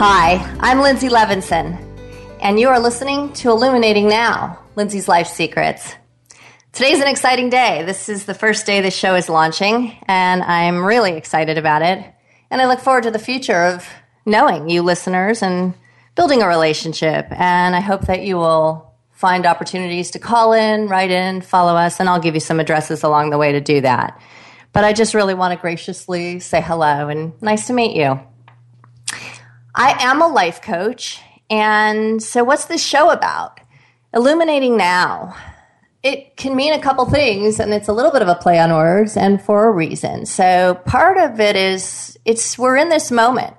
Hi, I'm Linzi Levinson, and you are listening to Illuminating Now, Linzi's Life Secrets. Today's an exciting day. This is the first day the show is launching, and I'm really excited about it. And I look forward to the future of knowing you listeners and building a relationship. And I hope that you will find opportunities to call in, write in, follow us, and I'll give you some addresses along the way to do that. But I just really want to graciously say hello and nice to meet you. I am a life coach. And so, what's this show about? Illuminating Now. It can mean a couple things, and it's a little bit of a play on words, and for a reason. So, part of it is it's we're in this moment.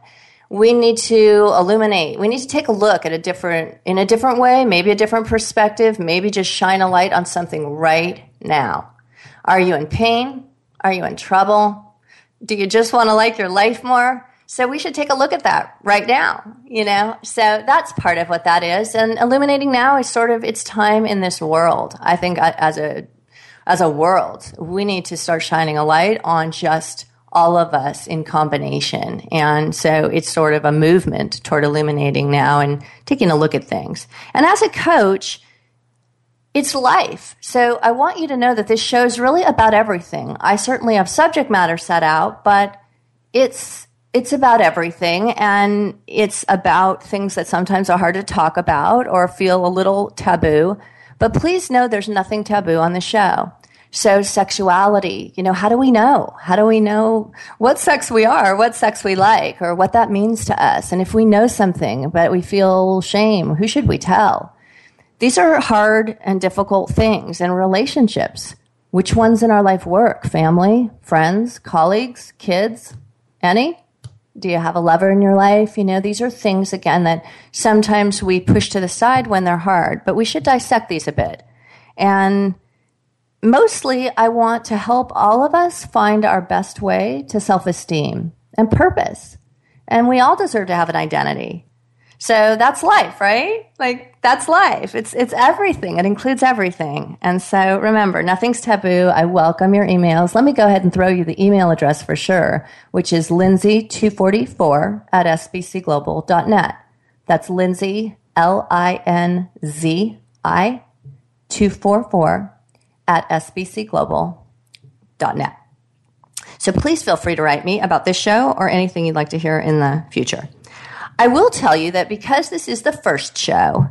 We need to illuminate. We need to take a look at a different, in a different way, maybe a different perspective, maybe just shine a light on something right now. Are you in pain? Are you in trouble? Do you just want to like your life more? So we should take a look at that right now, you know? So that's part of what that is. And illuminating now is sort of its time in this world. I think as a as a world, we need to start shining a light on just all of us in combination. And so it's sort of a movement toward illuminating now and taking a look at things. And as a coach, it's life. So I want you to know that this show is really about everything. I certainly have subject matter set out, but it's it's about everything and it's about things that sometimes are hard to talk about or feel a little taboo. But please know there's nothing taboo on the show. So sexuality, you know, how do we know? How do we know what sex we are, what sex we like, or what that means to us? And if we know something, but we feel shame, who should we tell? These are hard and difficult things in relationships. Which ones in our life work? Family, friends, colleagues, kids? Any? Do you have a lover in your life? You know, these are things, again, that sometimes we push to the side when they're hard, but we should dissect these a bit. And mostly, I want to help all of us find our best way to self esteem and purpose. And we all deserve to have an identity. So that's life, right? Like that's life. It's it's everything. It includes everything. And so remember, nothing's taboo. I welcome your emails. Let me go ahead and throw you the email address for sure, which is linzi244 at sbcglobal.net. That's Linzi, L I N Z I 244 at sbcglobal.net. So please feel free to write me about this show or anything you'd like to hear in the future. I will tell you that because this is the first show,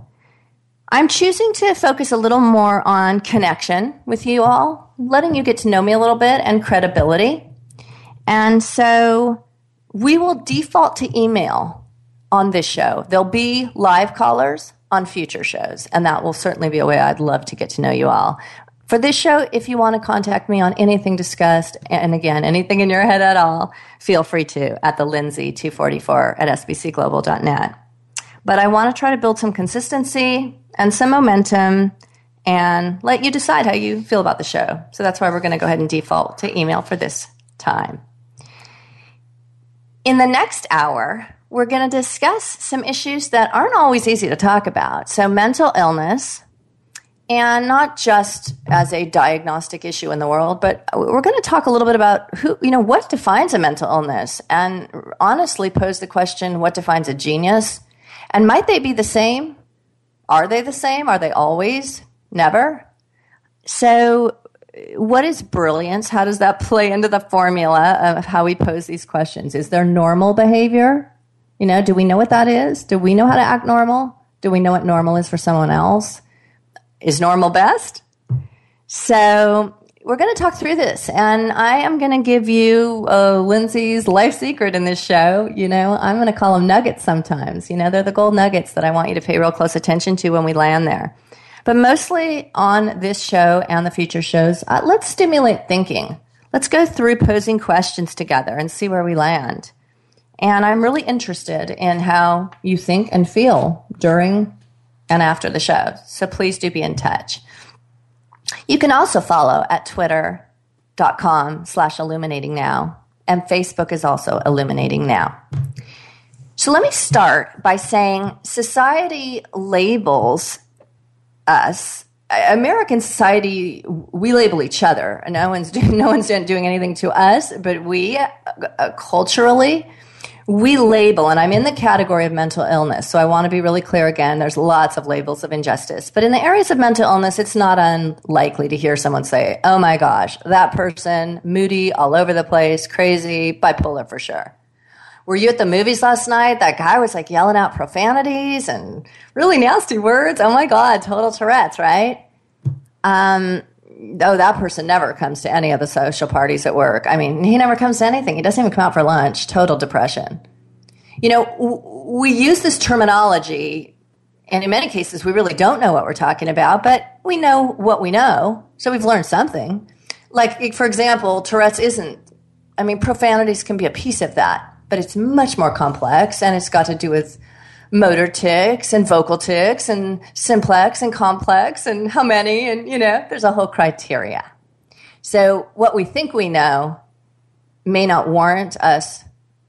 I'm choosing to focus a little more on connection with you all, letting you get to know me a little bit and credibility. And so we will default to email on this show. There'll be live callers on future shows, and that will certainly be a way I'd love to get to know you all. For this show, if you want to contact me on anything discussed, and again, anything in your head at all, feel free to at the Linzi244 at sbcglobal.net. But I want to try to build some consistency and some momentum and let you decide how you feel about the show. So that's why we're going to go ahead and default to email for this time. In the next hour, we're going to discuss some issues that aren't always easy to talk about. So, mental illness, and not just as a diagnostic issue in the world, but we're going to talk a little bit about who, you know, what defines a mental illness and honestly pose the question what defines a genius? And might they be the same? Are they the same? Are they always? Never. So, what is brilliance? How does that play into the formula of how we pose these questions? Is there normal behavior? You know, do we know what that is? Do we know how to act normal? Do we know what normal is for someone else? Is normal best? So, we're going to talk through this, and I am going to give you uh, Linzi's life secret in this show. You know, I'm going to call them nuggets sometimes. You know, they're the gold nuggets that I want you to pay real close attention to when we land there. But mostly on this show and the future shows, uh, let's stimulate thinking. Let's go through posing questions together and see where we land. And I'm really interested in how you think and feel during and after the show. So please do be in touch. You can also follow at twitter.com slash illuminating now. And Facebook is also illuminating now. So let me start by saying society labels us. American society, we label each other. No one's doing, no one's doing anything to us, but we uh, culturally we label, and I'm in the category of mental illness, so I want to be really clear again. There's lots of labels of injustice. But in the areas of mental illness, it's not unlikely to hear someone say, oh my gosh, that person, moody, all over the place, crazy, bipolar for sure. Were you at the movies last night? That guy was like yelling out profanities and really nasty words. Oh my God, total Tourette's, right? Um, oh, that person never comes to any of the social parties at work. I mean, he never comes to anything. He doesn't even come out for lunch. Total depression. You know, w- we use this terminology, and in many cases, we really don't know what we're talking about, but we know what we know. So we've learned something. Like, for example, Tourette's isn't, I mean, profanities can be a piece of that, but it's much more complex, and it's got to do with motor tics and vocal tics and simplex and complex and how many and you know there's a whole criteria so what we think we know may not warrant us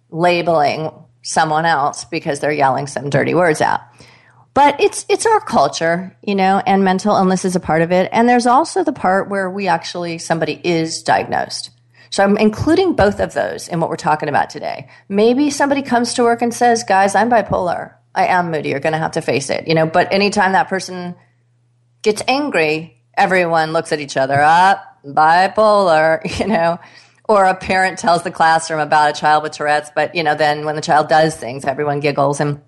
labeling someone else because they're yelling some dirty words out but it's it's our culture you know and mental illness is a part of it and there's also the part where we actually somebody is diagnosed so I'm including both of those in what we're talking about today. Maybe somebody comes to work and says, guys, I'm bipolar. I am moody. You're going to have to face it, you know. But anytime that person gets angry, everyone looks at each other up, bipolar, you know. Or a parent tells the classroom about a child with Tourette's, but you know, then when the child does things, everyone giggles. And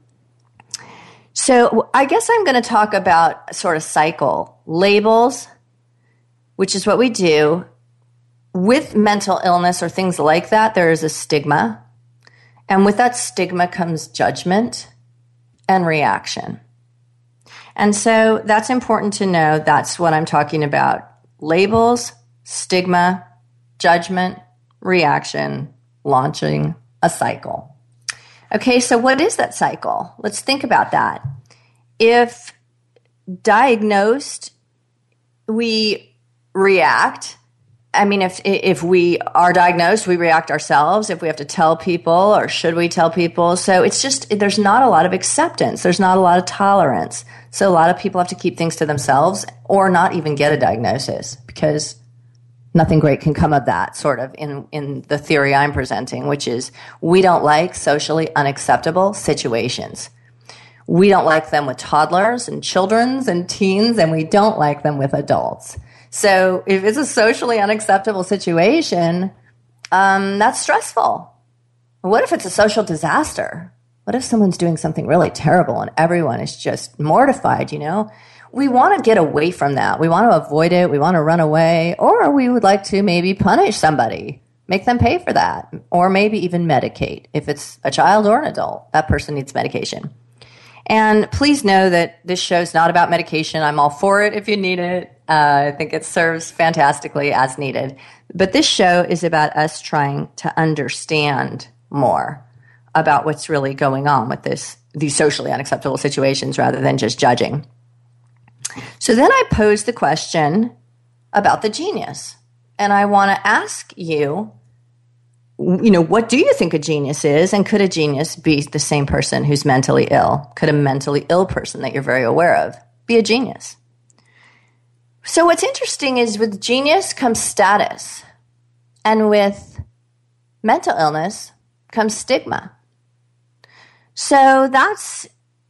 so I guess I'm going to talk about sort of cycle labels, which is what we do with mental illness or things like that. There is a stigma, and with that stigma comes judgment and reaction. And so that's important to know. That's what I'm talking about labels, stigma, judgment, reaction, launching a cycle. Okay, so what is that cycle? Let's think about that. If diagnosed, we react I mean, if if we are diagnosed, we react ourselves. If we have to tell people, or should we tell people? So it's just there's not a lot of acceptance. There's not a lot of tolerance. So a lot of people have to keep things to themselves, or not even get a diagnosis because nothing great can come of that. Sort of in in the theory I'm presenting, which is we don't like socially unacceptable situations. We don't like them with toddlers and childrens and teens, and we don't like them with adults. So if it's a socially unacceptable situation, um, that's stressful. What if it's a social disaster? What if someone's doing something really terrible and everyone is just mortified, you know? We want to get away from that. We want to avoid it. We want to run away. Or we would like to maybe punish somebody, make them pay for that, or maybe even medicate. If it's a child or an adult, that person needs medication. And please know that this show is not about medication. I'm all for it if you need it. Uh, I think it serves fantastically as needed. But this show is about us trying to understand more about what's really going on with this these socially unacceptable situations rather than just judging. So then I pose the question about the genius. And I want to ask you you know, what do you think a genius is? And could a genius be the same person who's mentally ill? Could a mentally ill person that you're very aware of be a genius? So, what's interesting is with genius comes status, and with mental illness comes stigma. So, that's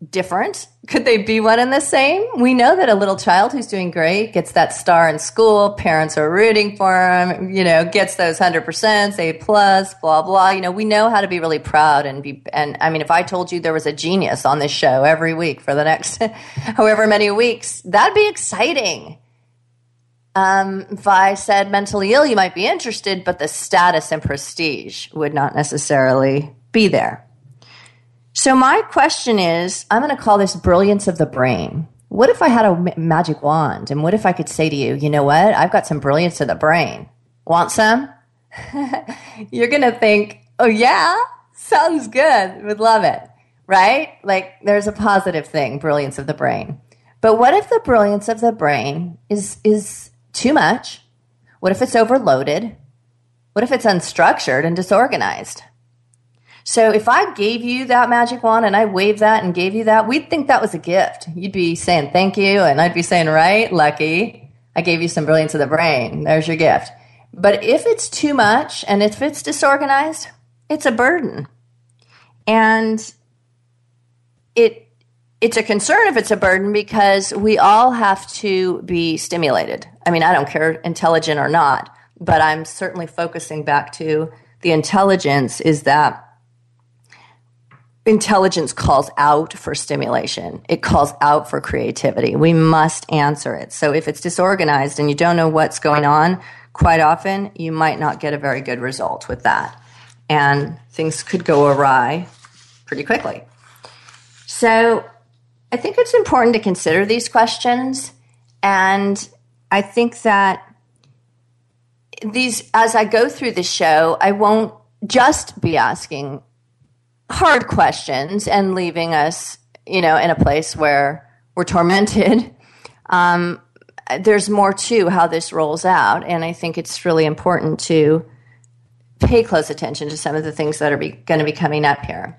different? Could they be one and the same? We know that a little child who's doing great gets that star in school, parents are rooting for him, you know, gets those 100%, A plus, blah, blah. You know, we know how to be really proud and be, and I mean, if I told you there was a genius on this show every week for the next however many weeks, that'd be exciting. Um, if I said mentally ill, you might be interested, but the status and prestige would not necessarily be there. So my question is, I'm going to call this brilliance of the brain. What if I had a magic wand? And what if I could say to you, you know what? I've got some brilliance of the brain. Want some? You're going to think, oh, yeah, sounds good. Would love it. Right? Like there's a positive thing, brilliance of the brain. But what if the brilliance of the brain is, is too much? What if it's overloaded? What if it's unstructured and disorganized? So if I gave you that magic wand and I waved that and gave you that, we'd think that was a gift. You'd be saying thank you, and I'd be saying, right, lucky. I gave you some brilliance of the brain. There's your gift. But if it's too much and if it's disorganized, it's a burden. And it it's a concern if it's a burden because we all have to be stimulated. I mean, I don't care intelligent or not, but I'm certainly focusing back to the intelligence is that intelligence calls out for stimulation. It calls out for creativity. We must answer it. So if it's disorganized and you don't know what's going on, quite often you might not get a very good result with that. And things could go awry pretty quickly. So I think it's important to consider these questions. And I think that these, as I go through the show, I won't just be asking hard questions and leaving us, you know, in a place where we're tormented. Um, there's more to how this rolls out, and I think it's really important to pay close attention to some of the things that are going to be coming up here.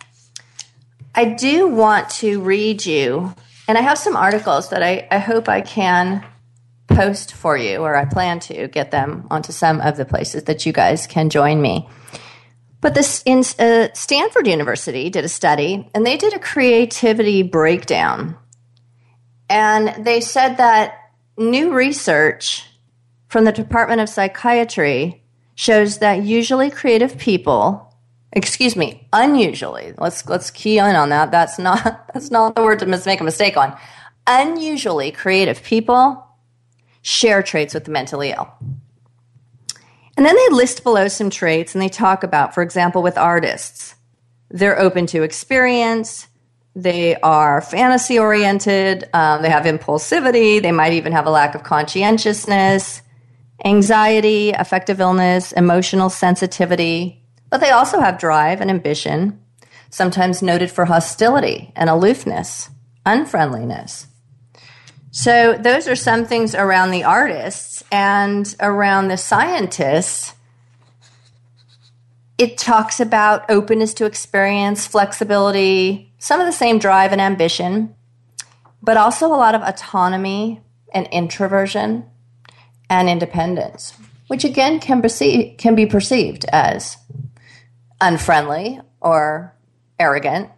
I do want to read you, and I have some articles that I, I hope I can post for you, or I plan to get them onto some of the places that you guys can join me. But this in uh, Stanford University did a study, and they did a creativity breakdown, and they said that new research from the Department of Psychiatry shows that usually creative people, excuse me, unusually, let's let's key in on that. That's not that's not the word to make a mistake on. Unusually creative people share traits with the mentally ill. And then they list below some traits and they talk about, for example, with artists, they're open to experience, they are fantasy oriented, um, they have impulsivity, they might even have a lack of conscientiousness, anxiety, affective illness, emotional sensitivity, but they also have drive and ambition, sometimes noted for hostility and aloofness, unfriendliness. So, those are some things around the artists and around the scientists. It talks about openness to experience, flexibility, some of the same drive and ambition, but also a lot of autonomy and introversion and independence, which again can, perceive, can be perceived as unfriendly or arrogant.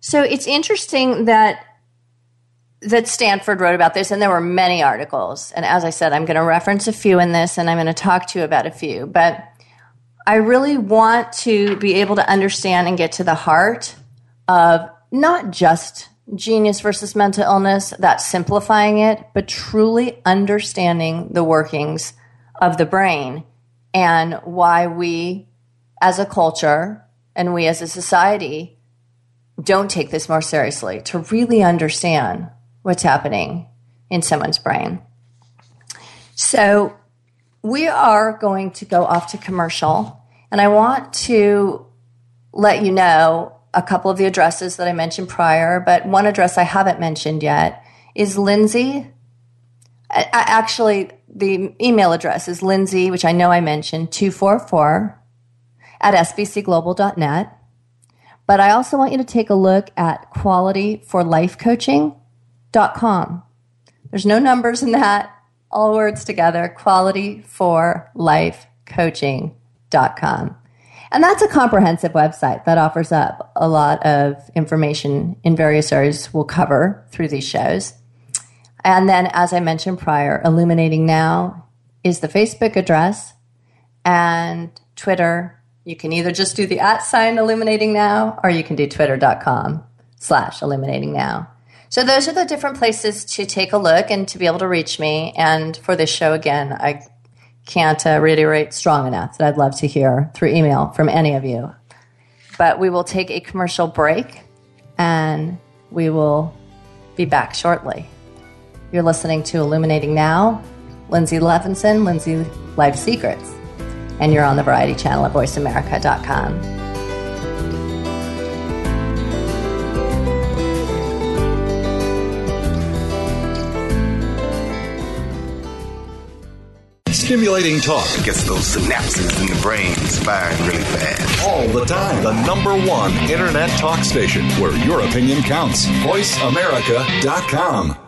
So it's interesting that that Stanford wrote about this, and there were many articles. And as I said, I'm going to reference a few in this, and I'm going to talk to you about a few. But I really want to be able to understand and get to the heart of not just genius versus mental illness, that's simplifying it, but truly understanding the workings of the brain and why we as a culture and we as a society don't take this more seriously to really understand what's happening in someone's brain. So we are going to go off to commercial, and I want to let you know a couple of the addresses that I mentioned prior, but one address I haven't mentioned yet is Linzi. Actually, the email address is Linzi, which I know I mentioned, 244 at sbcglobal.net. But I also want you to take a look at Quality for Life com. There's no numbers in that, all words together, quality for life And that's a comprehensive website that offers up a lot of information in various areas we'll cover through these shows. And then, as I mentioned prior, Illuminating Now is the Facebook address and Twitter. You can either just do the at sign Illuminating Now or you can do twitter.com slash Illuminating Now. So those are the different places to take a look and to be able to reach me. And for this show, again, I can't uh, reiterate strong enough that I'd love to hear through email from any of you. But we will take a commercial break and we will be back shortly. You're listening to Illuminating Now, Linzi Levinson, Linzi Life Secrets, and you're on the Variety Channel at VoiceAmerica.com. Stimulating talk gets those synapses in the brain firing really fast. All the time. The number one internet talk station where your opinion counts. VoiceAmerica.com.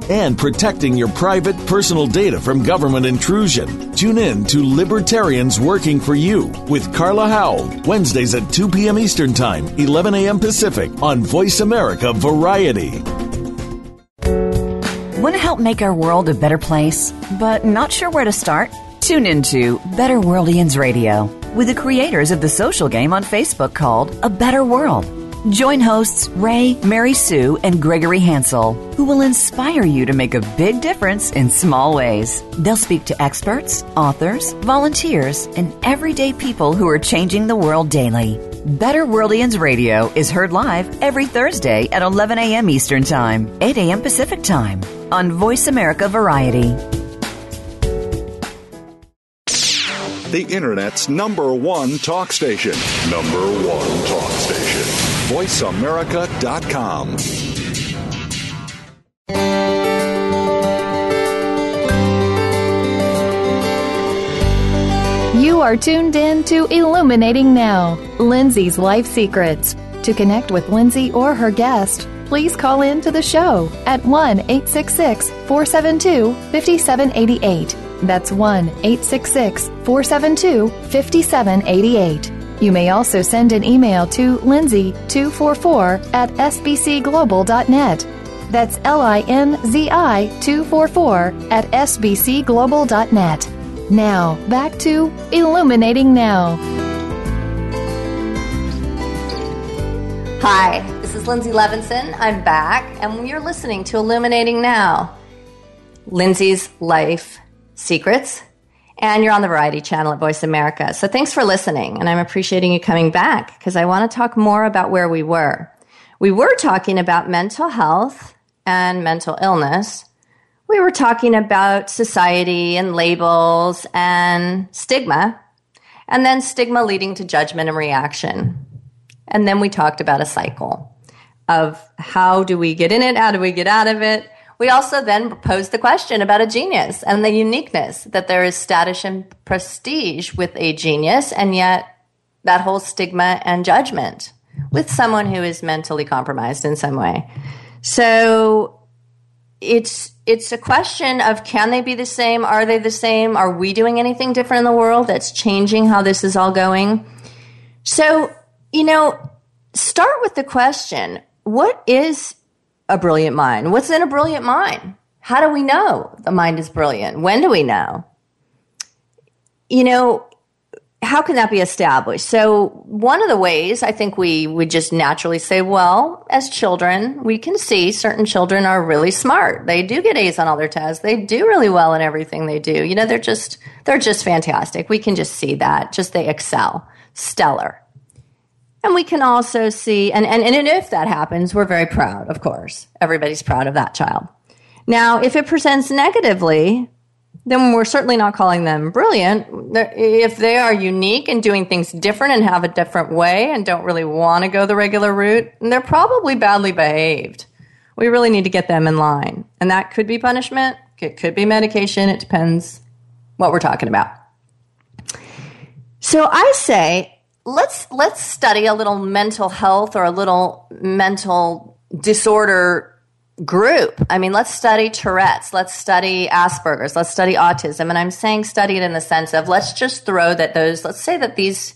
and protecting your private personal data from government intrusion. Tune in to Libertarians Working for You with Carla Howell, Wednesdays at 2 p.m. Eastern Time, 11 a.m. Pacific on Voice America Variety. Want to help make our world a better place, but not sure where to start? Tune into Better Worldians Radio with the creators of the social game on Facebook called A Better World. Join hosts Ray, Mary Sue, and Gregory Hansel, who will inspire you to make a big difference in small ways. They'll speak to experts, authors, volunteers, and everyday people who are changing the world daily. Better Worldians Radio is heard live every Thursday at 11 a.m. Eastern Time, 8 a.m. Pacific Time on Voice America Variety. The Internet's number one talk station. Number one talk. VoiceAmerica.com. You are tuned in to Illuminating Now, Linzi's Life Secrets. To connect with Linzi or her guest, please call in to the show at 1 866 472 5788. That's 1 866 472 5788. You may also send an email to linzi244 at sbcglobal.net. That's L I N Z I 244 at sbcglobal.net. Now, back to Illuminating Now. Hi, this is Linzi Levinson. I'm back, and you're listening to Illuminating Now, Linzi's Life Secrets, and you're on the Variety Channel at Voice America. So thanks for listening, and I'm appreciating you coming back because I want to talk more about where we were. We were talking about mental health and mental illness. We were talking about society and labels and stigma, and then stigma leading to judgment and reaction. And then we talked about a cycle of how do we get in it? How do we get out of it? We also then posed the question about a genius and the uniqueness that there is status and prestige with a genius, and yet that whole stigma and judgment with someone who is mentally compromised in some way. So it's it's a question of can they be the same? Are they the same? Are we doing anything different in the world that's changing how this is all going? So, you know, start with the question, what is a brilliant mind? What's in a brilliant mind? How do we know the mind is brilliant? When do we know? You know, how can that be established? So, one of the ways I think we would just naturally say, well, as children, we can see certain children are really smart. They do get A's on all their tests. They do really well in everything they do. You know, they're just they're just fantastic. We can just see that. Just they excel. Stellar. And we can also see, and, and, and if that happens, we're very proud, of course. Everybody's proud of that child. Now, if it presents negatively, then we're certainly not calling them brilliant. If they are unique and doing things different and have a different way and don't really want to go the regular route, they're probably badly behaved, We really need to get them in line. And that could be punishment, it could be medication, it depends what we're talking about. So I say let's let's study a little mental health or a little mental disorder group. I mean, let's study Tourette's, let's study Asperger's, let's study autism. And I'm saying study it in the sense of let's just throw that those, let's say that these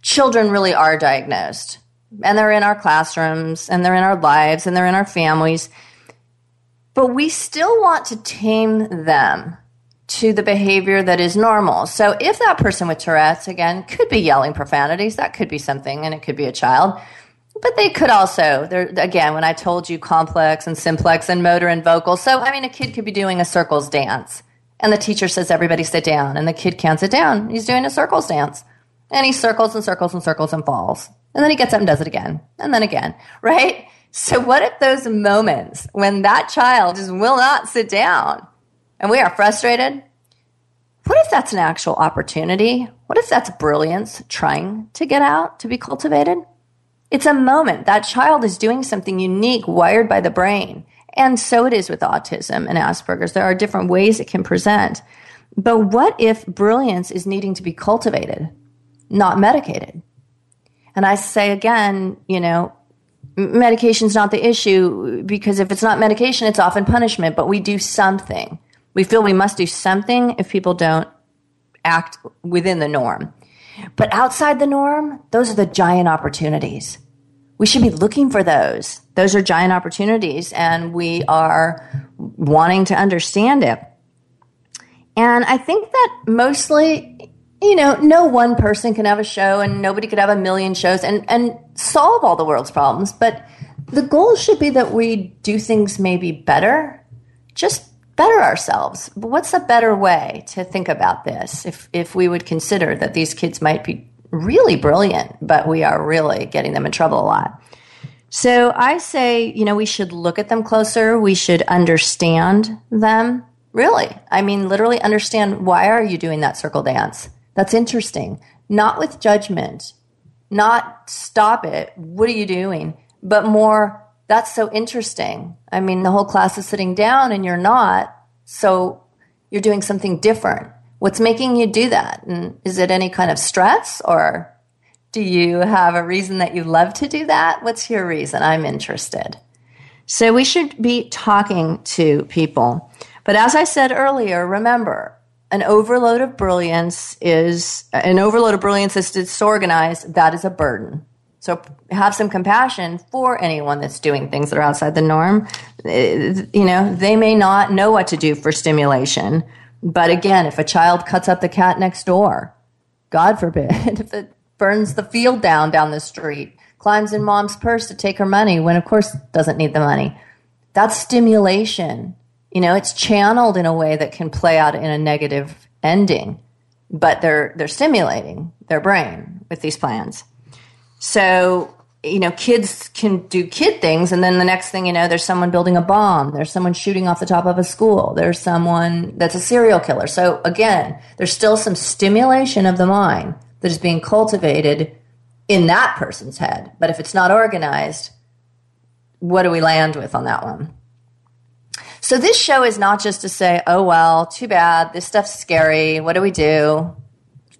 children really are diagnosed and they're in our classrooms and they're in our lives and they're in our families. But we still want to tame them to the behavior that is normal. So if that person with Tourette's, again, could be yelling profanities, that could be something, and it could be a child. But they could also, again, when I told you complex and simplex and motor and vocal. So, I mean, a kid could be doing a circles dance, and the teacher says, everybody sit down, and the kid can't sit down. He's doing a circles dance. And he circles and circles and circles and falls. And then he gets up and does it again, and then again, right? So, what if those moments when that child just will not sit down and we are frustrated? What if that's an actual opportunity? What if that's brilliance trying to get out, to be cultivated? It's a moment. That child is doing something unique, wired by the brain. And so it is with autism and Asperger's. There are different ways it can present. But what if brilliance is needing to be cultivated, not medicated? And I say again, you know, medication's not the issue because if it's not medication, it's often punishment, but we do something. We feel we must do something if people don't act within the norm. But outside the norm, those are the giant opportunities. We should be looking for those. Those are giant opportunities, and we are wanting to understand it. And I think that mostly, you know, no one person can have a show and nobody could have a million shows and, and solve all the world's problems. But the goal should be that we do things maybe better, just better ourselves. But what's a better way to think about this if, if we would consider that these kids might be really brilliant, but we are really getting them in trouble a lot? So I say, you know, we should look at them closer. We should understand them. Really. I mean, literally understand why are you doing that circle dance? That's interesting. Not with judgment, not stop it. What are you doing? But more, that's so interesting. I mean, the whole class is sitting down and you're not. So you're doing something different. What's making you do that? And is it any kind of stress or do you have a reason that you love to do that? What's your reason? I'm interested. So we should be talking to people. But as I said earlier, remember, an overload of brilliance is an overload of brilliance is disorganized. That is a burden. So have some compassion for anyone that's doing things that are outside the norm. Uh, you know, they may not know what to do for stimulation. But again, if a child cuts up the cat next door, God forbid, if it burns the field down down the street, climbs in mom's purse to take her money when of course doesn't need the money. That's stimulation. You know, it's channeled in a way that can play out in a negative ending, but they're they're stimulating their brain with these plans. So, you know, kids can do kid things, and then the next thing you know, there's someone building a bomb, there's someone shooting off the top of a school, there's someone that's a serial killer. So, again, there's still some stimulation of the mind that is being cultivated in that person's head. But if it's not organized, what do we land with on that one? So this show is not just to say, oh, well, too bad. This stuff's scary. What do we do?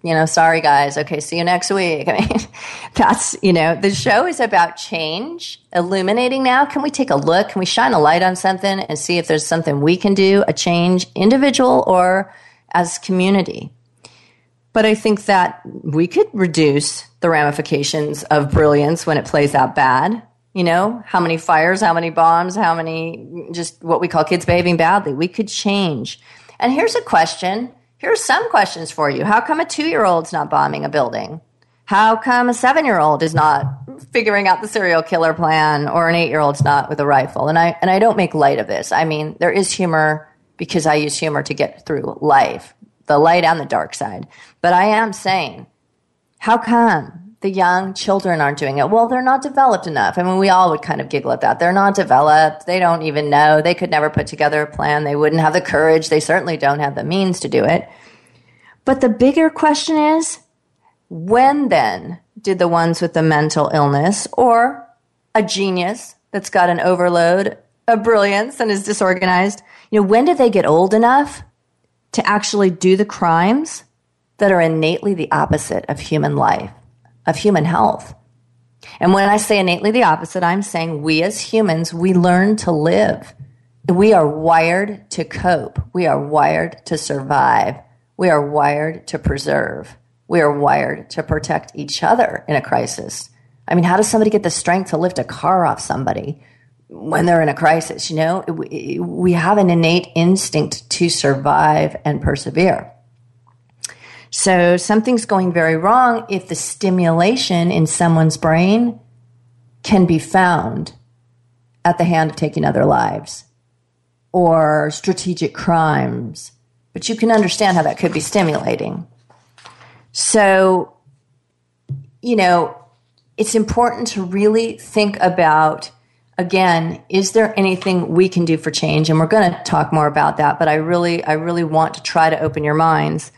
You know, sorry guys. Okay, see you next week. I mean, that's, you know, the show is about change, illuminating now. Can we take a look? Can we shine a light on something and see if there's something we can do, a change, individual or as community? But I think that we could reduce the ramifications of brilliance when it plays out bad. You know, how many fires, how many bombs, how many just what we call kids behaving badly. We could change. And here's a question here are some questions for you. How come a two year old's not bombing a building? How come a seven year old is not figuring out the serial killer plan or an eight year old's not with a rifle? And I, and I don't make light of this. I mean, there is humor because I use humor to get through life, the light and the dark side. But I am saying, how come the young children aren't doing it. Well, they're not developed enough. I mean, we all would kind of giggle at that. They're not developed. They don't even know. They could never put together a plan. They wouldn't have the courage. They certainly don't have the means to do it. But the bigger question is when then did the ones with the mental illness or a genius that's got an overload of brilliance and is disorganized, you know, when did they get old enough to actually do the crimes that are innately the opposite of human life, of human health? And when I say innately the opposite, I'm saying we as humans, we learn to live. We are wired to cope. We are wired to survive. We are wired to preserve. We are wired to protect each other in a crisis. I mean, how does somebody get the strength to lift a car off somebody when they're in a crisis? You know, we have an innate instinct to survive and persevere. So something's going very wrong if the stimulation in someone's brain can be found at the hand of taking other lives or strategic crimes. But you can understand how that could be stimulating. So, you know, it's important to really think about again, is there anything we can do for change? And we're going to talk more about that, but I really I really want to try to open your minds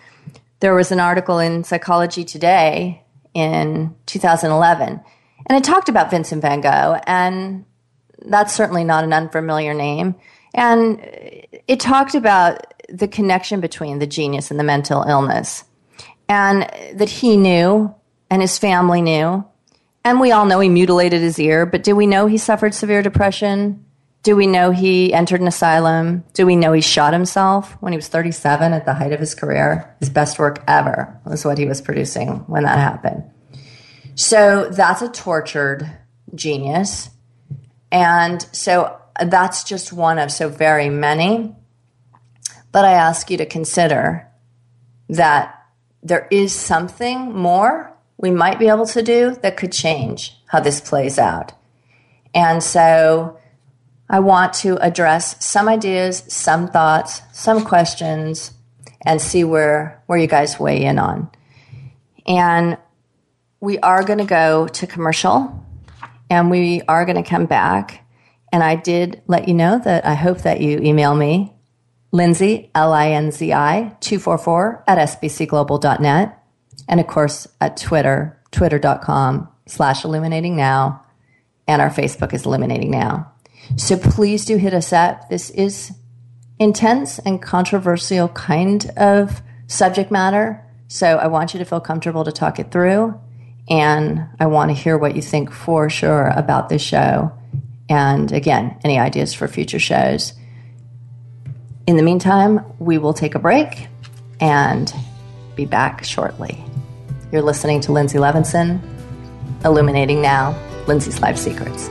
there was an article in Psychology Today in 2011, and it talked about Vincent van Gogh, and that's certainly not an unfamiliar name. And it talked about the connection between the genius and the mental illness, and that he knew and his family knew. And we all know he mutilated his ear, but do we know he suffered severe depression? Do we know he entered an asylum? Do we know he shot himself when he was 37 at the height of his career? His best work ever was what he was producing when that happened. So that's a tortured genius. And so that's just one of so very many. But I ask you to consider that there is something more we might be able to do that could change how this plays out. And so I want to address some ideas, some thoughts, some questions, and see where, where you guys weigh in on. And we are going to go to commercial and we are going to come back. And I did let you know that I hope that you email me, Linzi, L I N Z I, 244 at sbcglobal.net. And of course, at Twitter, twitter.com slash illuminating now. And our Facebook is illuminating now. So please do hit us up. This is intense and controversial kind of subject matter. So I want you to feel comfortable to talk it through. And I want to hear what you think for sure about this show. And again, any ideas for future shows. In the meantime, we will take a break and be back shortly. You're listening to Linzi Levinson, Illuminating Now, Linzi's Life Secrets.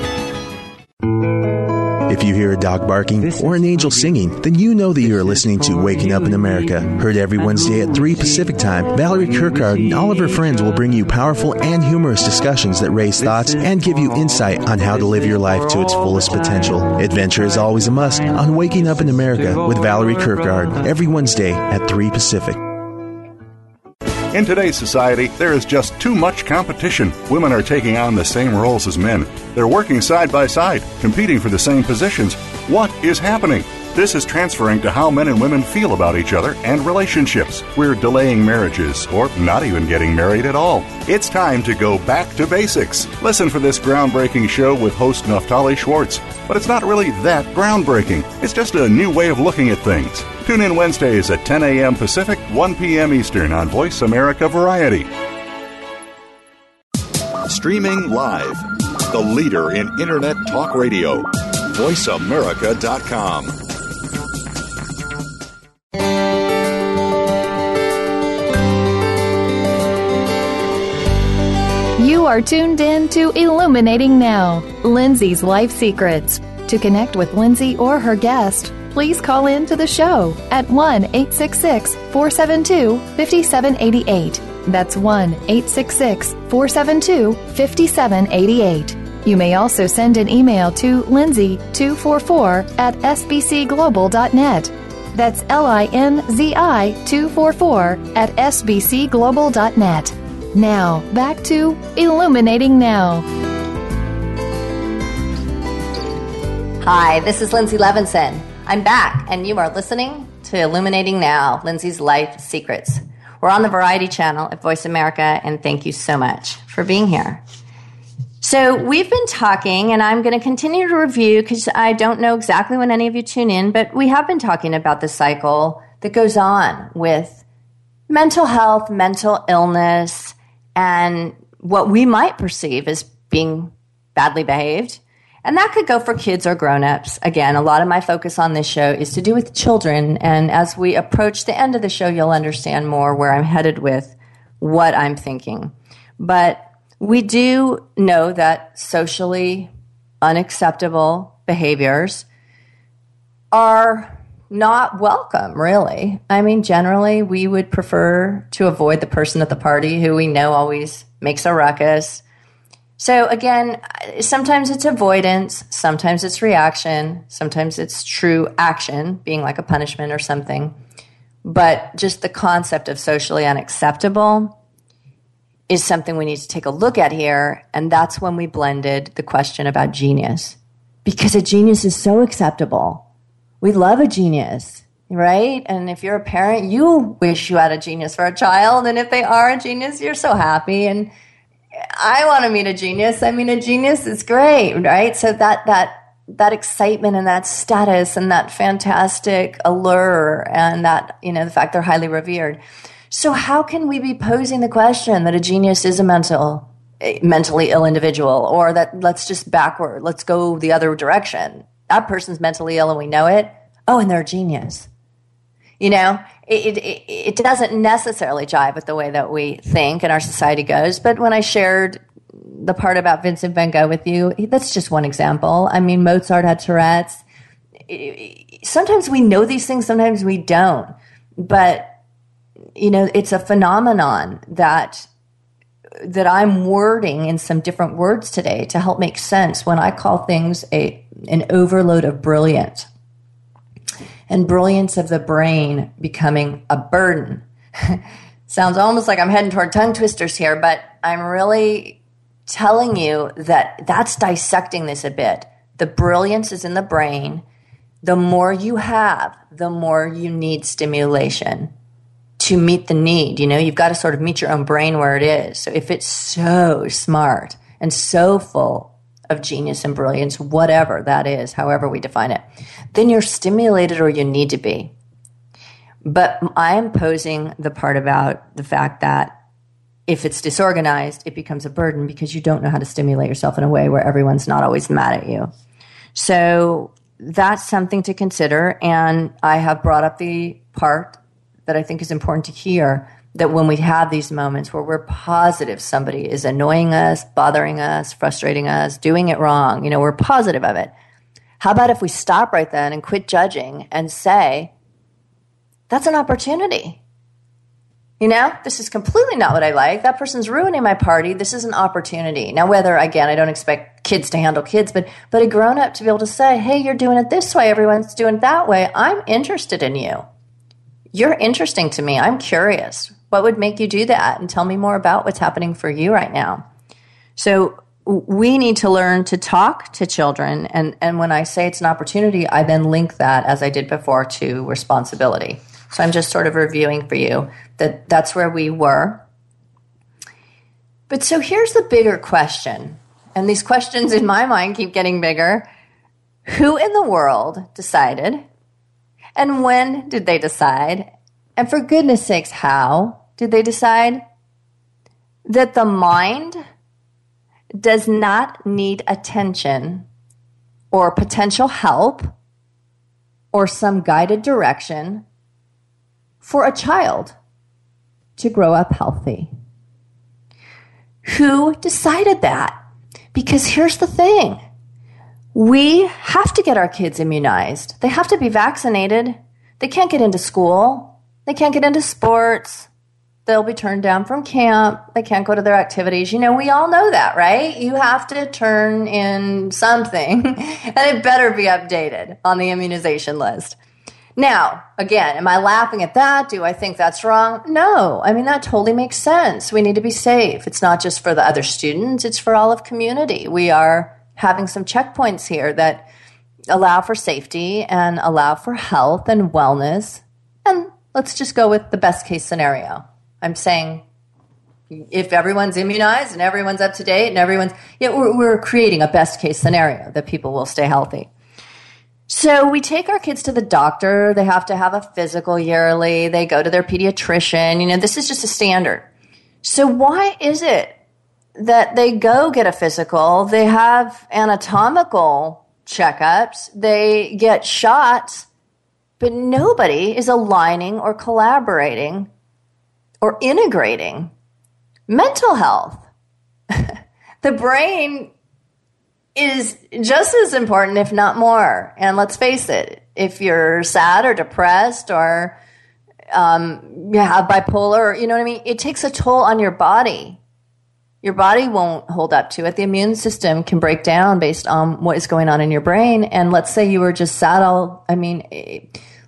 Dog barking or an angel singing, then you know that you are listening to Waking Up in America. Heard every Wednesday at 3 Pacific Time, Valerie Kirkard and all of her friends will bring you powerful and humorous discussions that raise thoughts and give you insight on how to live your life to its fullest potential. Adventure is always a must on Waking Up in America with Valerie Kirkard every Wednesday at 3 Pacific. In today's society, there is just too much competition. Women are taking on the same roles as men. They're working side by side, competing for the same positions. What is happening? This is transferring to how men and women feel about each other and relationships. We're delaying marriages or not even getting married at all. It's time to go back to basics. Listen for this groundbreaking show with host Naftali Schwartz. But it's not really that groundbreaking, it's just a new way of looking at things. Tune in Wednesdays at 10 a.m. Pacific, 1 p.m. Eastern on Voice America Variety. Streaming live, the leader in Internet Talk Radio, VoiceAmerica.com. You are tuned in to Illuminating Now, Linzi's Life Secrets. To connect with Linzi or her guest, please call in to the show at 1 866 472 5788. That's 1 866 472 5788. You may also send an email to linzi244 at sbcglobal.net. That's L I N Z I 244 at sbcglobal.net. Now, back to Illuminating Now. Hi, this is Linzi Levinson. I'm back, and you are listening to Illuminating Now, Linzi's Life Secrets. We're on the Variety Channel at Voice America, and thank you so much for being here. So, we've been talking, and I'm going to continue to review because I don't know exactly when any of you tune in, but we have been talking about the cycle that goes on with mental health, mental illness, and what we might perceive as being badly behaved. And that could go for kids or grown-ups. Again, a lot of my focus on this show is to do with children. And as we approach the end of the show, you'll understand more where I'm headed with what I'm thinking. But we do know that socially unacceptable behaviors are not welcome, really. I mean, generally, we would prefer to avoid the person at the party who we know always makes a ruckus. So, again, sometimes it's avoidance, sometimes it's reaction, sometimes it's true action, being like a punishment or something. But just the concept of socially unacceptable is something we need to take a look at here. And that's when we blended the question about genius. Because a genius is so acceptable. We love a genius, right? And if you're a parent, you wish you had a genius for a child. And if they are a genius, you're so happy. And I want to meet a genius. I mean, a genius is great, right? So that, that, that excitement and that status and that fantastic allure and that, you know, the fact they're highly revered so how can we be posing the question that a genius is a mental mentally ill individual or that let's just backward, let's go the other direction. That person's mentally ill and we know it. Oh, and they're a genius. You know, it, it, it doesn't necessarily jive with the way that we think and our society goes. But when I shared the part about Vincent van Gogh with you, that's just one example. I mean, Mozart had Tourette's. Sometimes we know these things, sometimes we don't. But you know, it's a phenomenon that that I'm wording in some different words today to help make sense when I call things a an overload of brilliance and brilliance of the brain becoming a burden. Sounds almost like I'm heading toward tongue twisters here, but I'm really telling you that that's dissecting this a bit. The brilliance is in the brain. The more you have, the more you need stimulation to meet the need. You know, you've got to sort of meet your own brain where it is. So if it's so smart and so full of genius and brilliance, whatever that is, however we define it, then you're stimulated or you need to be. But I am posing the part about the fact that if it's disorganized, it becomes a burden because you don't know how to stimulate yourself in a way where everyone's not always mad at you. So that's something to consider. And I have brought up the part that I think is important to hear that when we have these moments where we're positive somebody is annoying us, bothering us, frustrating us, doing it wrong, you know, we're positive of it. How about if we stop right then and quit judging and say, that's an opportunity. You know, this is completely not what I like. That person's ruining my party. This is an opportunity. Now, whether again, I don't expect kids to handle kids, but but a grown up to be able to say, "Hey, you're doing it this way. Everyone's doing it that way. I'm interested in you." You're interesting to me. I'm curious. What would make you do that? And tell me more about what's happening for you right now. So we need to learn to talk to children. And, and when I say it's an opportunity, I then link that, as I did before, to responsibility. So I'm just sort of reviewing for you that that's where we were. But so here's the bigger question. And these questions in my mind keep getting bigger. Who in the world decided and when did they decide? And for goodness sakes, how did they decide? That the mind does not need attention or potential help or some guided direction for a child to grow up healthy. Who decided that? Because here's the thing we have to get our kids immunized. They have to be vaccinated. They can't get into school. They can't get into sports. They'll be turned down from camp. They can't go to their activities. You know, we all know that, right? You have to turn in something and it better be updated on the immunization list. Now, again, am I laughing at that? Do I think that's wrong? No. I mean, that totally makes sense. We need to be safe. It's not just for the other students, it's for all of community. We are having some checkpoints here that allow for safety and allow for health and wellness. And let's just go with the best case scenario. I'm saying if everyone's immunized and everyone's up to date and everyone's, yeah, we're, we're creating a best case scenario that people will stay healthy. So we take our kids to the doctor. They have to have a physical yearly. They go to their pediatrician. You know, this is just a standard. So why is it that they go get a physical? They have anatomical checkups. They get shots, but nobody is aligning or collaborating or integrating mental health. the brain is just as important, if not more. And let's face it, if you're sad or depressed or um, you have bipolar, you know what I mean? It takes a toll on your body. Your body won't hold up to it. The immune system can break down based on what is going on in your brain. And let's say you were just sad all, I mean,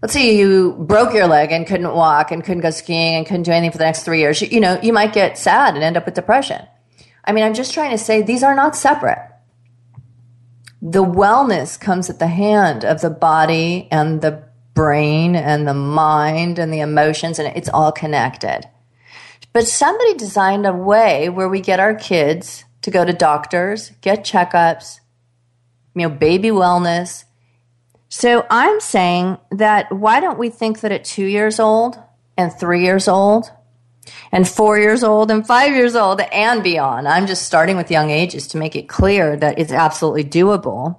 let's say you broke your leg and couldn't walk and couldn't go skiing and couldn't do anything for the next three years. You, you know, you might get sad and end up with depression. I mean, I'm just trying to say these are not separate the wellness comes at the hand of the body and the brain and the mind and the emotions, and it's all connected. But somebody designed a way where we get our kids to go to doctors, get checkups, you know, baby wellness. So I'm saying that why don't we think that at two years old and three years old and four years old and five years old and beyond. I'm just starting with young ages to make it clear that it's absolutely doable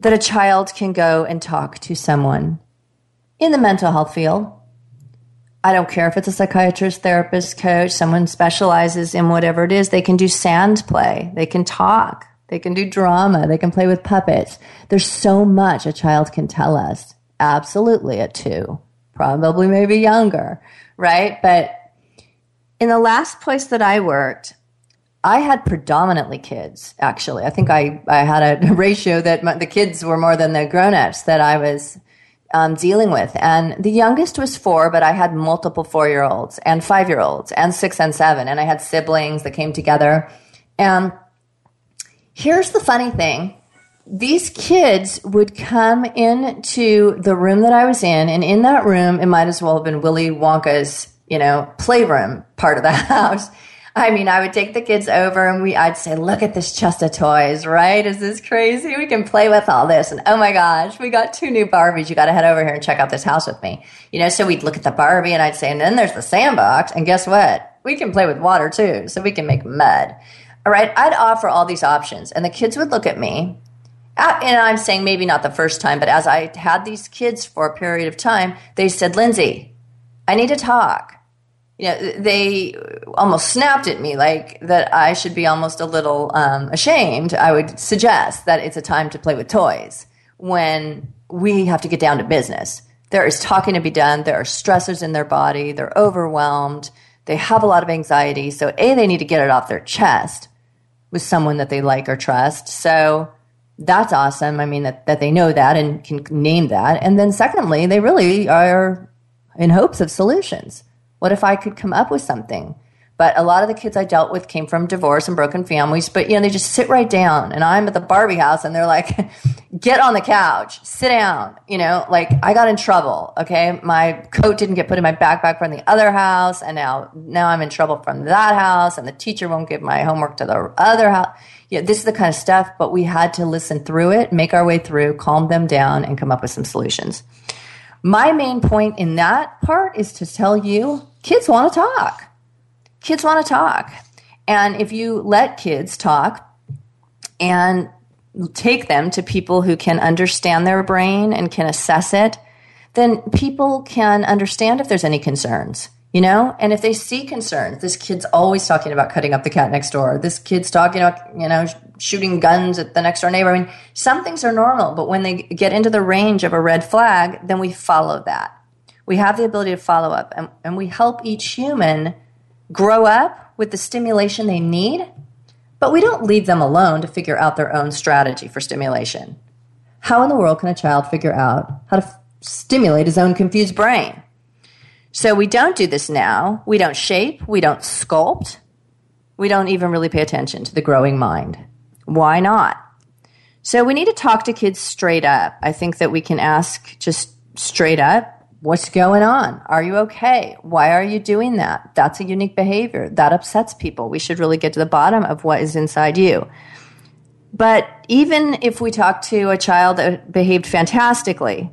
that a child can go and talk to someone in the mental health field. I don't care if it's a psychiatrist, therapist, coach, someone specializes in whatever it is. They can do sand play. They can talk. They can do drama. They can play with puppets. There's so much a child can tell us. Absolutely at two, probably maybe younger right? But in the last place that I worked, I had predominantly kids, actually. I think I, I had a ratio that my, the kids were more than the grown ups that I was um, dealing with. And the youngest was four, but I had multiple four year olds and five year olds and six and seven. And I had siblings that came together. And here's the funny thing these kids would come into the room that I was in, and in that room, it might as well have been Willy Wonka's, you know, playroom part of the house. I mean, I would take the kids over and we, I'd say, look at this chest of toys, right? Is this crazy? We can play with all this. And oh my gosh, we got two new Barbies. You got to head over here and check out this house with me. You know, so we'd look at the Barbie and I'd say, and then there's the sandbox. And guess what? We can play with water too. So we can make mud. All right. I'd offer all these options and the kids would look at me uh, and I'm saying maybe not the first time, but as I had these kids for a period of time, they said, Linzi, I need to talk. You know, they almost snapped at me like that I should be almost a little um, ashamed. I would suggest that it's a time to play with toys when we have to get down to business. There is talking to be done. There are stressors in their body. They're overwhelmed. They have a lot of anxiety. So, A, they need to get it off their chest with someone that they like or trust. So, that's awesome. I mean, that, that they know that and can name that. And then secondly, they really are in hopes of solutions. What if I could come up with something? But a lot of the kids I dealt with came from divorce and broken families, but you know, they just sit right down and I'm at the Barbie house and they're like, get on the couch, sit down. You know, like I got in trouble. Okay. My coat didn't get put in my backpack from the other house. And now, now I'm in trouble from that house and the teacher won't give my homework to the other house yeah, this is the kind of stuff, but we had to listen through it, make our way through, calm them down, and come up with some solutions. My main point in that part is to tell you kids want to talk. Kids want to talk. And if you let kids talk and take them to people who can understand their brain and can assess it, then people can understand if there's any concerns you know and if they see concerns this kid's always talking about cutting up the cat next door this kid's talking about you know shooting guns at the next door neighbor. I mean, some things are normal, but when they get into the range of a red flag, then we follow that. We have the ability to follow up and, and we help each human grow up with the stimulation they need, but we don't leave them alone to figure out their own strategy for stimulation. How in the world can a child figure out how to f- stimulate his own confused brain? So we don't do this now. We don't shape, we don't sculpt, we don't even really pay attention to the growing mind. Why not? So we need to talk to kids straight up. I think that we can ask just straight up, what's going on? Are you okay? Why are you doing that? That's a unique behavior. That upsets people. We should really get to the bottom of what is inside you. But even if we talk to a child that behaved fantastically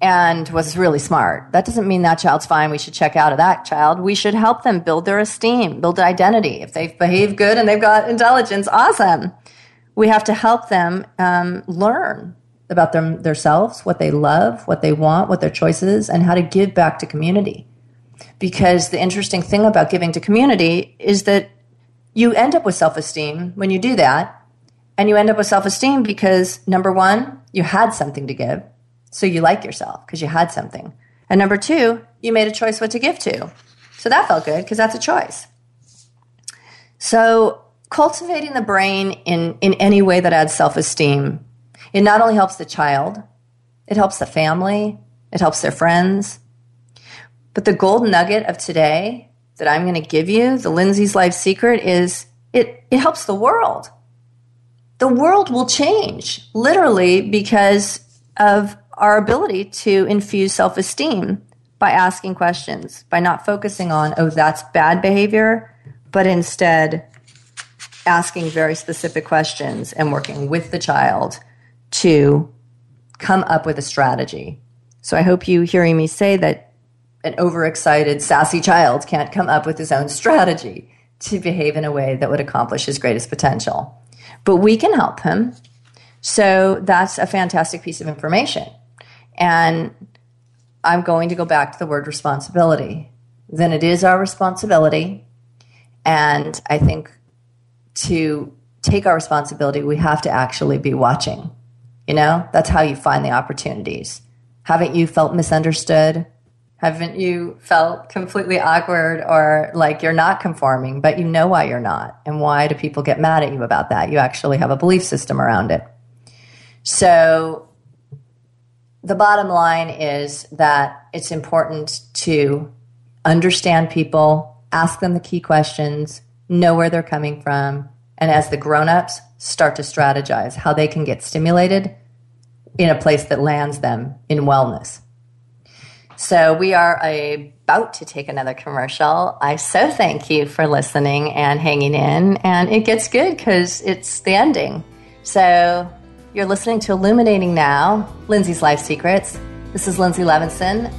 and was really smart, that doesn't mean that child's fine. We should check out of that child. We should help them build their esteem, build identity. If they've behaved good and they've got intelligence, awesome. We have to help them um, learn about them themselves, what they love, what they want, what their choices, and how to give back to community. Because the interesting thing about giving to community is that you end up with self esteem when you do that. And you end up with self esteem because number one, you had something to give. So you like yourself because you had something. And number two, you made a choice what to give to. So that felt good because that's a choice. So cultivating the brain in, in any way that adds self esteem it not only helps the child, it helps the family, it helps their friends. But the gold nugget of today that I'm going to give you, the Linzi's Life Secret, is it, it helps the world. The world will change literally because of our ability to infuse self esteem by asking questions, by not focusing on, oh, that's bad behavior, but instead asking very specific questions and working with the child to come up with a strategy. So I hope you hearing me say that an overexcited, sassy child can't come up with his own strategy to behave in a way that would accomplish his greatest potential. But we can help him. So that's a fantastic piece of information. And I'm going to go back to the word responsibility. Then it is our responsibility. And I think to take our responsibility, we have to actually be watching you know, that's how you find the opportunities. Haven't you felt misunderstood? Haven't you felt completely awkward or like you're not conforming, but you know why you're not? And why do people get mad at you about that? You actually have a belief system around it. So the bottom line is that it's important to understand people, ask them the key questions, know where they're coming from, and as the grown-ups start to strategize how they can get stimulated in a place that lands them in wellness. So we are about to take another commercial. I so thank you for listening and hanging in. And it gets good because it's the ending. So you're listening to Illuminating Now, Linzi's Life Secrets. This is Linzi Levinson,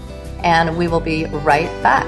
and we will be right back.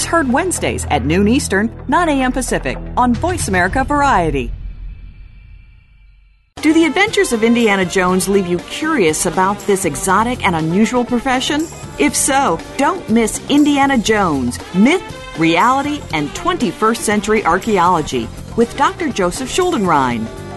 heard Wednesdays at noon Eastern, 9 a.m. Pacific on Voice America Variety. Do the adventures of Indiana Jones leave you curious about this exotic and unusual profession? If so, don't miss Indiana Jones Myth, Reality, and 21st Century Archaeology with Dr. Joseph Schuldenrein.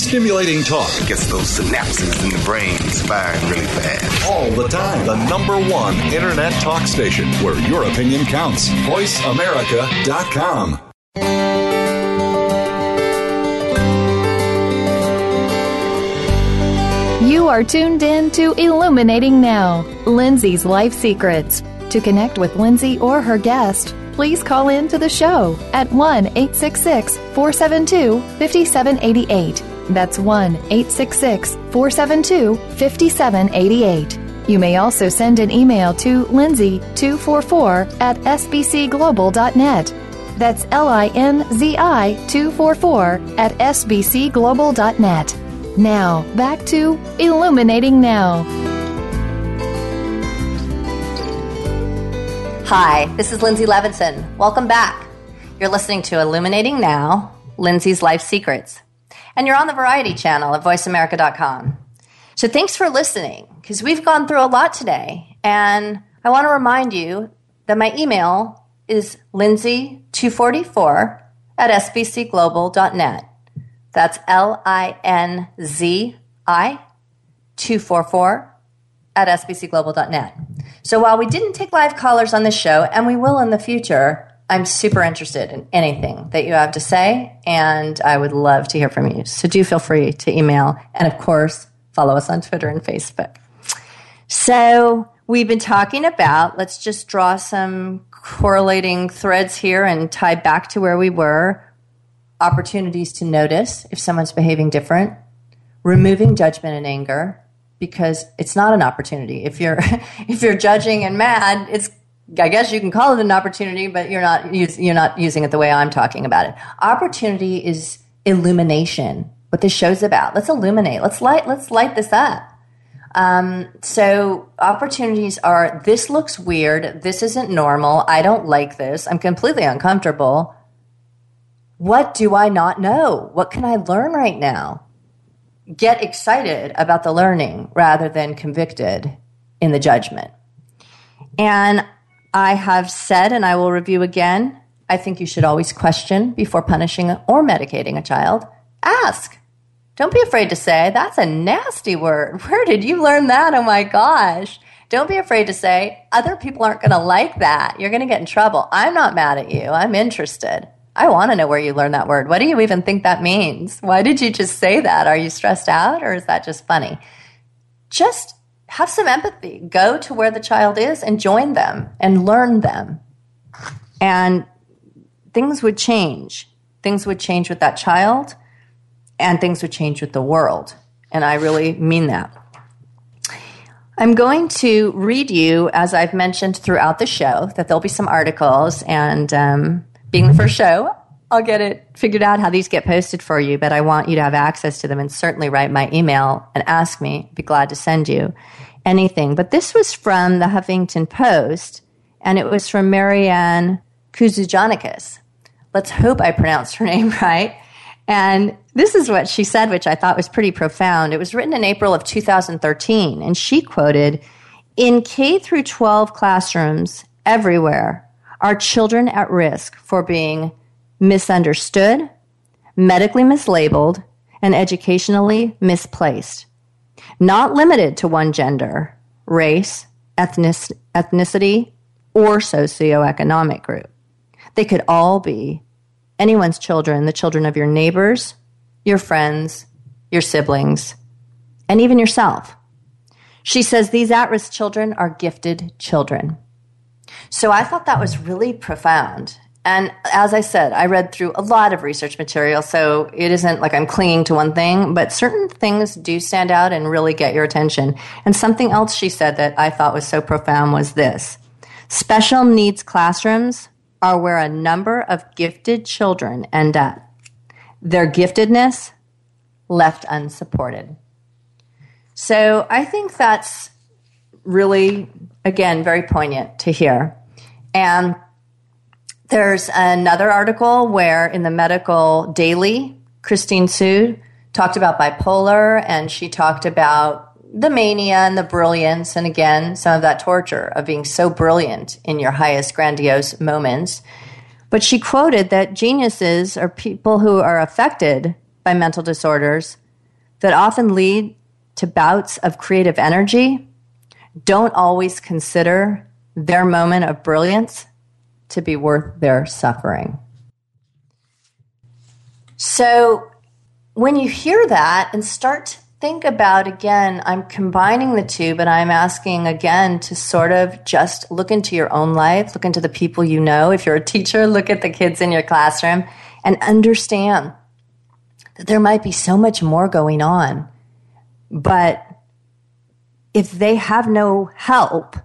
Stimulating talk. Gets those synapses in the brain firing really fast. All the time. The number one internet talk station where your opinion counts. VoiceAmerica.com. You are tuned in to Illuminating Now, Linzi's Life Secrets. To connect with Linzi or her guest, please call in to the show at 1 866 472 5788. That's 1 866 472 5788. You may also send an email to linzi244 at sbcglobal.net. That's L I N Z I 244 at sbcglobal.net. Now, back to Illuminating Now. Hi, this is Linzi Levinson. Welcome back. You're listening to Illuminating Now, Linzi's Life Secrets. And you're on the Variety channel at voiceamerica.com. So thanks for listening, because we've gone through a lot today. And I want to remind you that my email is linzi244 at sbcglobal.net. That's L I N Z I 244 at sbcglobal.net. So while we didn't take live callers on this show, and we will in the future, I'm super interested in anything that you have to say, and I would love to hear from you. So do feel free to email, and of course, follow us on Twitter and Facebook. So we've been talking about, let's just draw some correlating threads here and tie back to where we were opportunities to notice if someone's behaving different, removing judgment and anger because it's not an opportunity. If you're if you're judging and mad, it's I guess you can call it an opportunity, but you're not you're not using it the way I'm talking about it. Opportunity is illumination. What this show's about. Let's illuminate. Let's light. Let's light this up. Um, so opportunities are this looks weird. This isn't normal. I don't like this. I'm completely uncomfortable. What do I not know? What can I learn right now? Get excited about the learning rather than convicted in the judgment. And I have said, and I will review again, I think you should always question before punishing or medicating a child. Ask. Don't be afraid to say, that's a nasty word. Where did you learn that? Oh my gosh. Don't be afraid to say, other people aren't going to like that. You're going to get in trouble. I'm not mad at you. I'm interested. I want to know where you learned that word. What do you even think that means? Why did you just say that? Are you stressed out or is that just funny? Just have some empathy. Go to where the child is and join them and learn them. And things would change. Things would change with that child and things would change with the world. And I really mean that. I'm going to read you, as I've mentioned throughout the show, that there'll be some articles and um, being the first show, I'll get it figured out how these get posted for you, but I want you to have access to them and certainly write my email and ask me. I'd be glad to send you anything. But this was from the Huffington Post and it was from Marianne Kouzogiannikis. Let's hope I pronounced her name right. And this is what she said, which I thought was pretty profound. It was written in April of 2013, and she quoted In K through 12 classrooms everywhere, are children at risk for being misunderstood, medically mislabeled, and educationally misplaced. Not limited to one gender, race, ethnic, ethnicity, or socioeconomic group. They could all be anyone's children, the children of your neighbors, your friends, your siblings, and even yourself. She says these at risk children are gifted children. So I thought that was really profound. And as I said, I read through a lot of research material, so it isn't like I'm clinging to one thing, but certain things do stand out and really get your attention. And something else she said that I thought was so profound was this special needs classrooms are where a number of gifted children end up, their giftedness left unsupported. So I think that's really, again, very poignant to hear. And there's another article where in the Medical Daily, Christine Sue talked about bipolar and she talked about the mania and the brilliance, and again, some of that torture of being so brilliant in your highest grandiose moments. But she quoted that geniuses are people who are affected by mental disorders that often lead to bouts of creative energy don't always consider their moment of brilliance to be worth their suffering. So when you hear that and start to think about again, I'm combining the two, but I'm asking again to sort of just look into your own life, look into the people you know. If you're a teacher, look at the kids in your classroom and understand that there might be so much more going on. But if they have no help,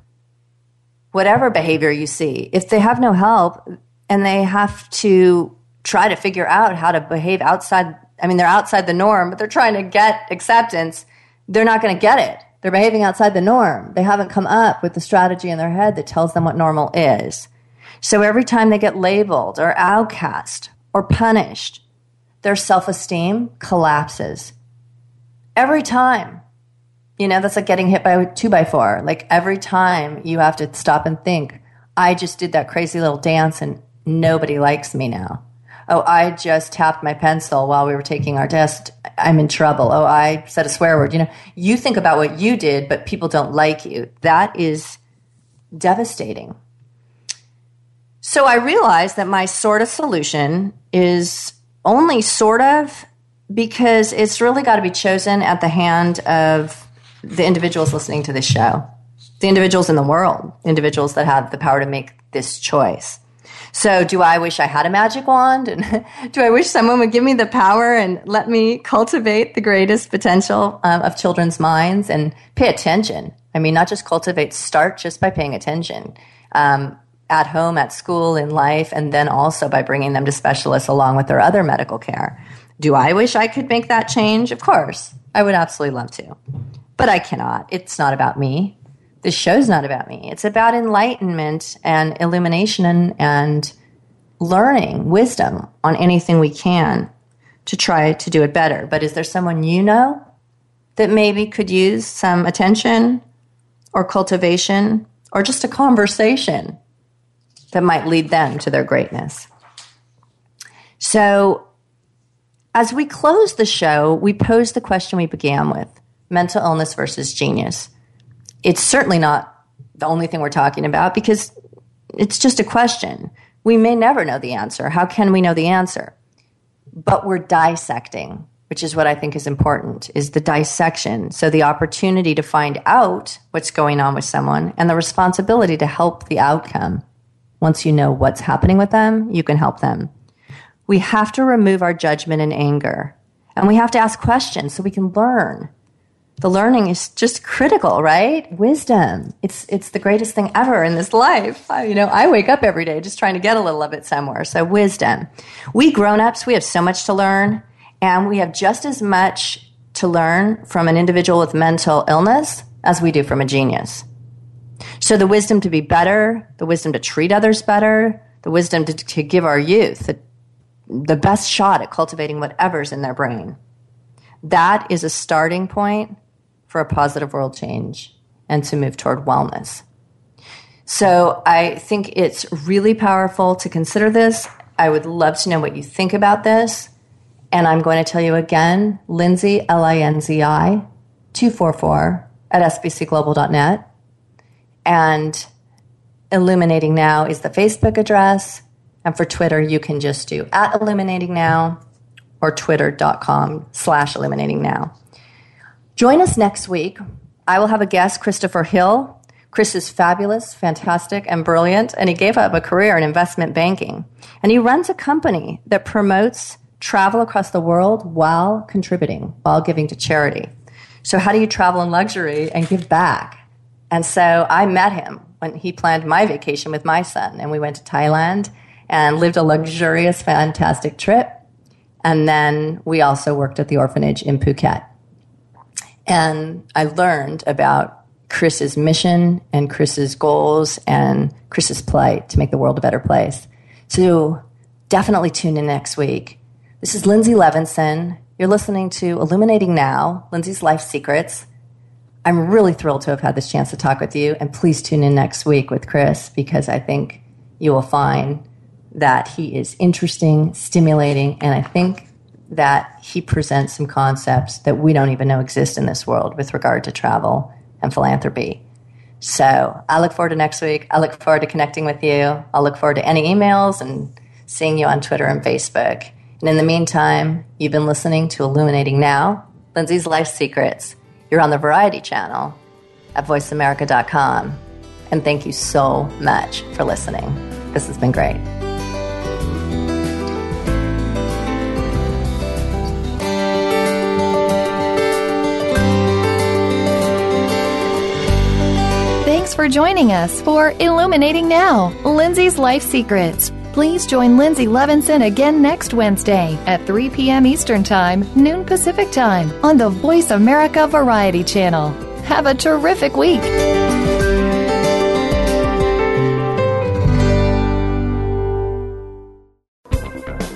whatever behavior you see, if they have no help and they have to try to figure out how to behave outside, I mean, they're outside the norm, but they're trying to get acceptance, they're not going to get it. They're behaving outside the norm. They haven't come up with the strategy in their head that tells them what normal is. So every time they get labeled or outcast or punished, their self esteem collapses. Every time. You know, that's like getting hit by a two by four. Like every time you have to stop and think, I just did that crazy little dance and nobody likes me now. Oh, I just tapped my pencil while we were taking our test. I'm in trouble. Oh, I said a swear word. You know, you think about what you did, but people don't like you. That is devastating. So I realized that my sort of solution is only sort of because it's really got to be chosen at the hand of the individuals listening to this show, the individuals in the world, individuals that have the power to make this choice. So, do I wish I had a magic wand? And do I wish someone would give me the power and let me cultivate the greatest potential um, of children's minds and pay attention? I mean, not just cultivate, start just by paying attention um, at home, at school, in life, and then also by bringing them to specialists along with their other medical care. Do I wish I could make that change? Of course. I would absolutely love to but I cannot. It's not about me. This show's not about me. It's about enlightenment and illumination and, and learning wisdom on anything we can to try to do it better. But is there someone you know that maybe could use some attention or cultivation or just a conversation that might lead them to their greatness? So, as we close the show, we pose the question we began with mental illness versus genius. It's certainly not the only thing we're talking about because it's just a question. We may never know the answer. How can we know the answer? But we're dissecting, which is what I think is important, is the dissection. So the opportunity to find out what's going on with someone and the responsibility to help the outcome. Once you know what's happening with them, you can help them. We have to remove our judgment and anger. And we have to ask questions so we can learn the learning is just critical, right? Wisdom. It's it's the greatest thing ever in this life. I, you know, I wake up every day just trying to get a little of it somewhere. So wisdom. We grown-ups, we have so much to learn and we have just as much to learn from an individual with mental illness as we do from a genius. So the wisdom to be better, the wisdom to treat others better, the wisdom to, to give our youth the, the best shot at cultivating whatever's in their brain. That is a starting point for a positive world change and to move toward wellness. So I think it's really powerful to consider this. I would love to know what you think about this. And I'm going to tell you again, Linzi, L I N Z I, 244 at sbcglobal.net. And Illuminating Now is the Facebook address. And for Twitter, you can just do at Illuminating Now or twitter.com slash illuminating now. Join us next week. I will have a guest, Christopher Hill. Chris is fabulous, fantastic, and brilliant, and he gave up a career in investment banking. And he runs a company that promotes travel across the world while contributing, while giving to charity. So, how do you travel in luxury and give back? And so I met him when he planned my vacation with my son, and we went to Thailand and lived a luxurious, fantastic trip. And then we also worked at the orphanage in Phuket. And I learned about Chris's mission and Chris's goals and Chris's plight to make the world a better place. So definitely tune in next week. This is Linzi Levinson. You're listening to Illuminating Now, Linzi's Life Secrets. I'm really thrilled to have had this chance to talk with you. And please tune in next week with Chris because I think you will find that he is interesting, stimulating, and I think that he presents some concepts that we don't even know exist in this world with regard to travel and philanthropy. So I look forward to next week. I look forward to connecting with you. I'll look forward to any emails and seeing you on Twitter and Facebook. And in the meantime, you've been listening to Illuminating Now, Linzi's Life Secrets. You're on the Variety Channel at voiceamerica.com. And thank you so much for listening. This has been great. For joining us for Illuminating Now, Linzi's Life Secrets. Please join Linzi Levinson again next Wednesday at 3 p.m. Eastern Time, noon Pacific Time on the Voice America Variety Channel. Have a terrific week.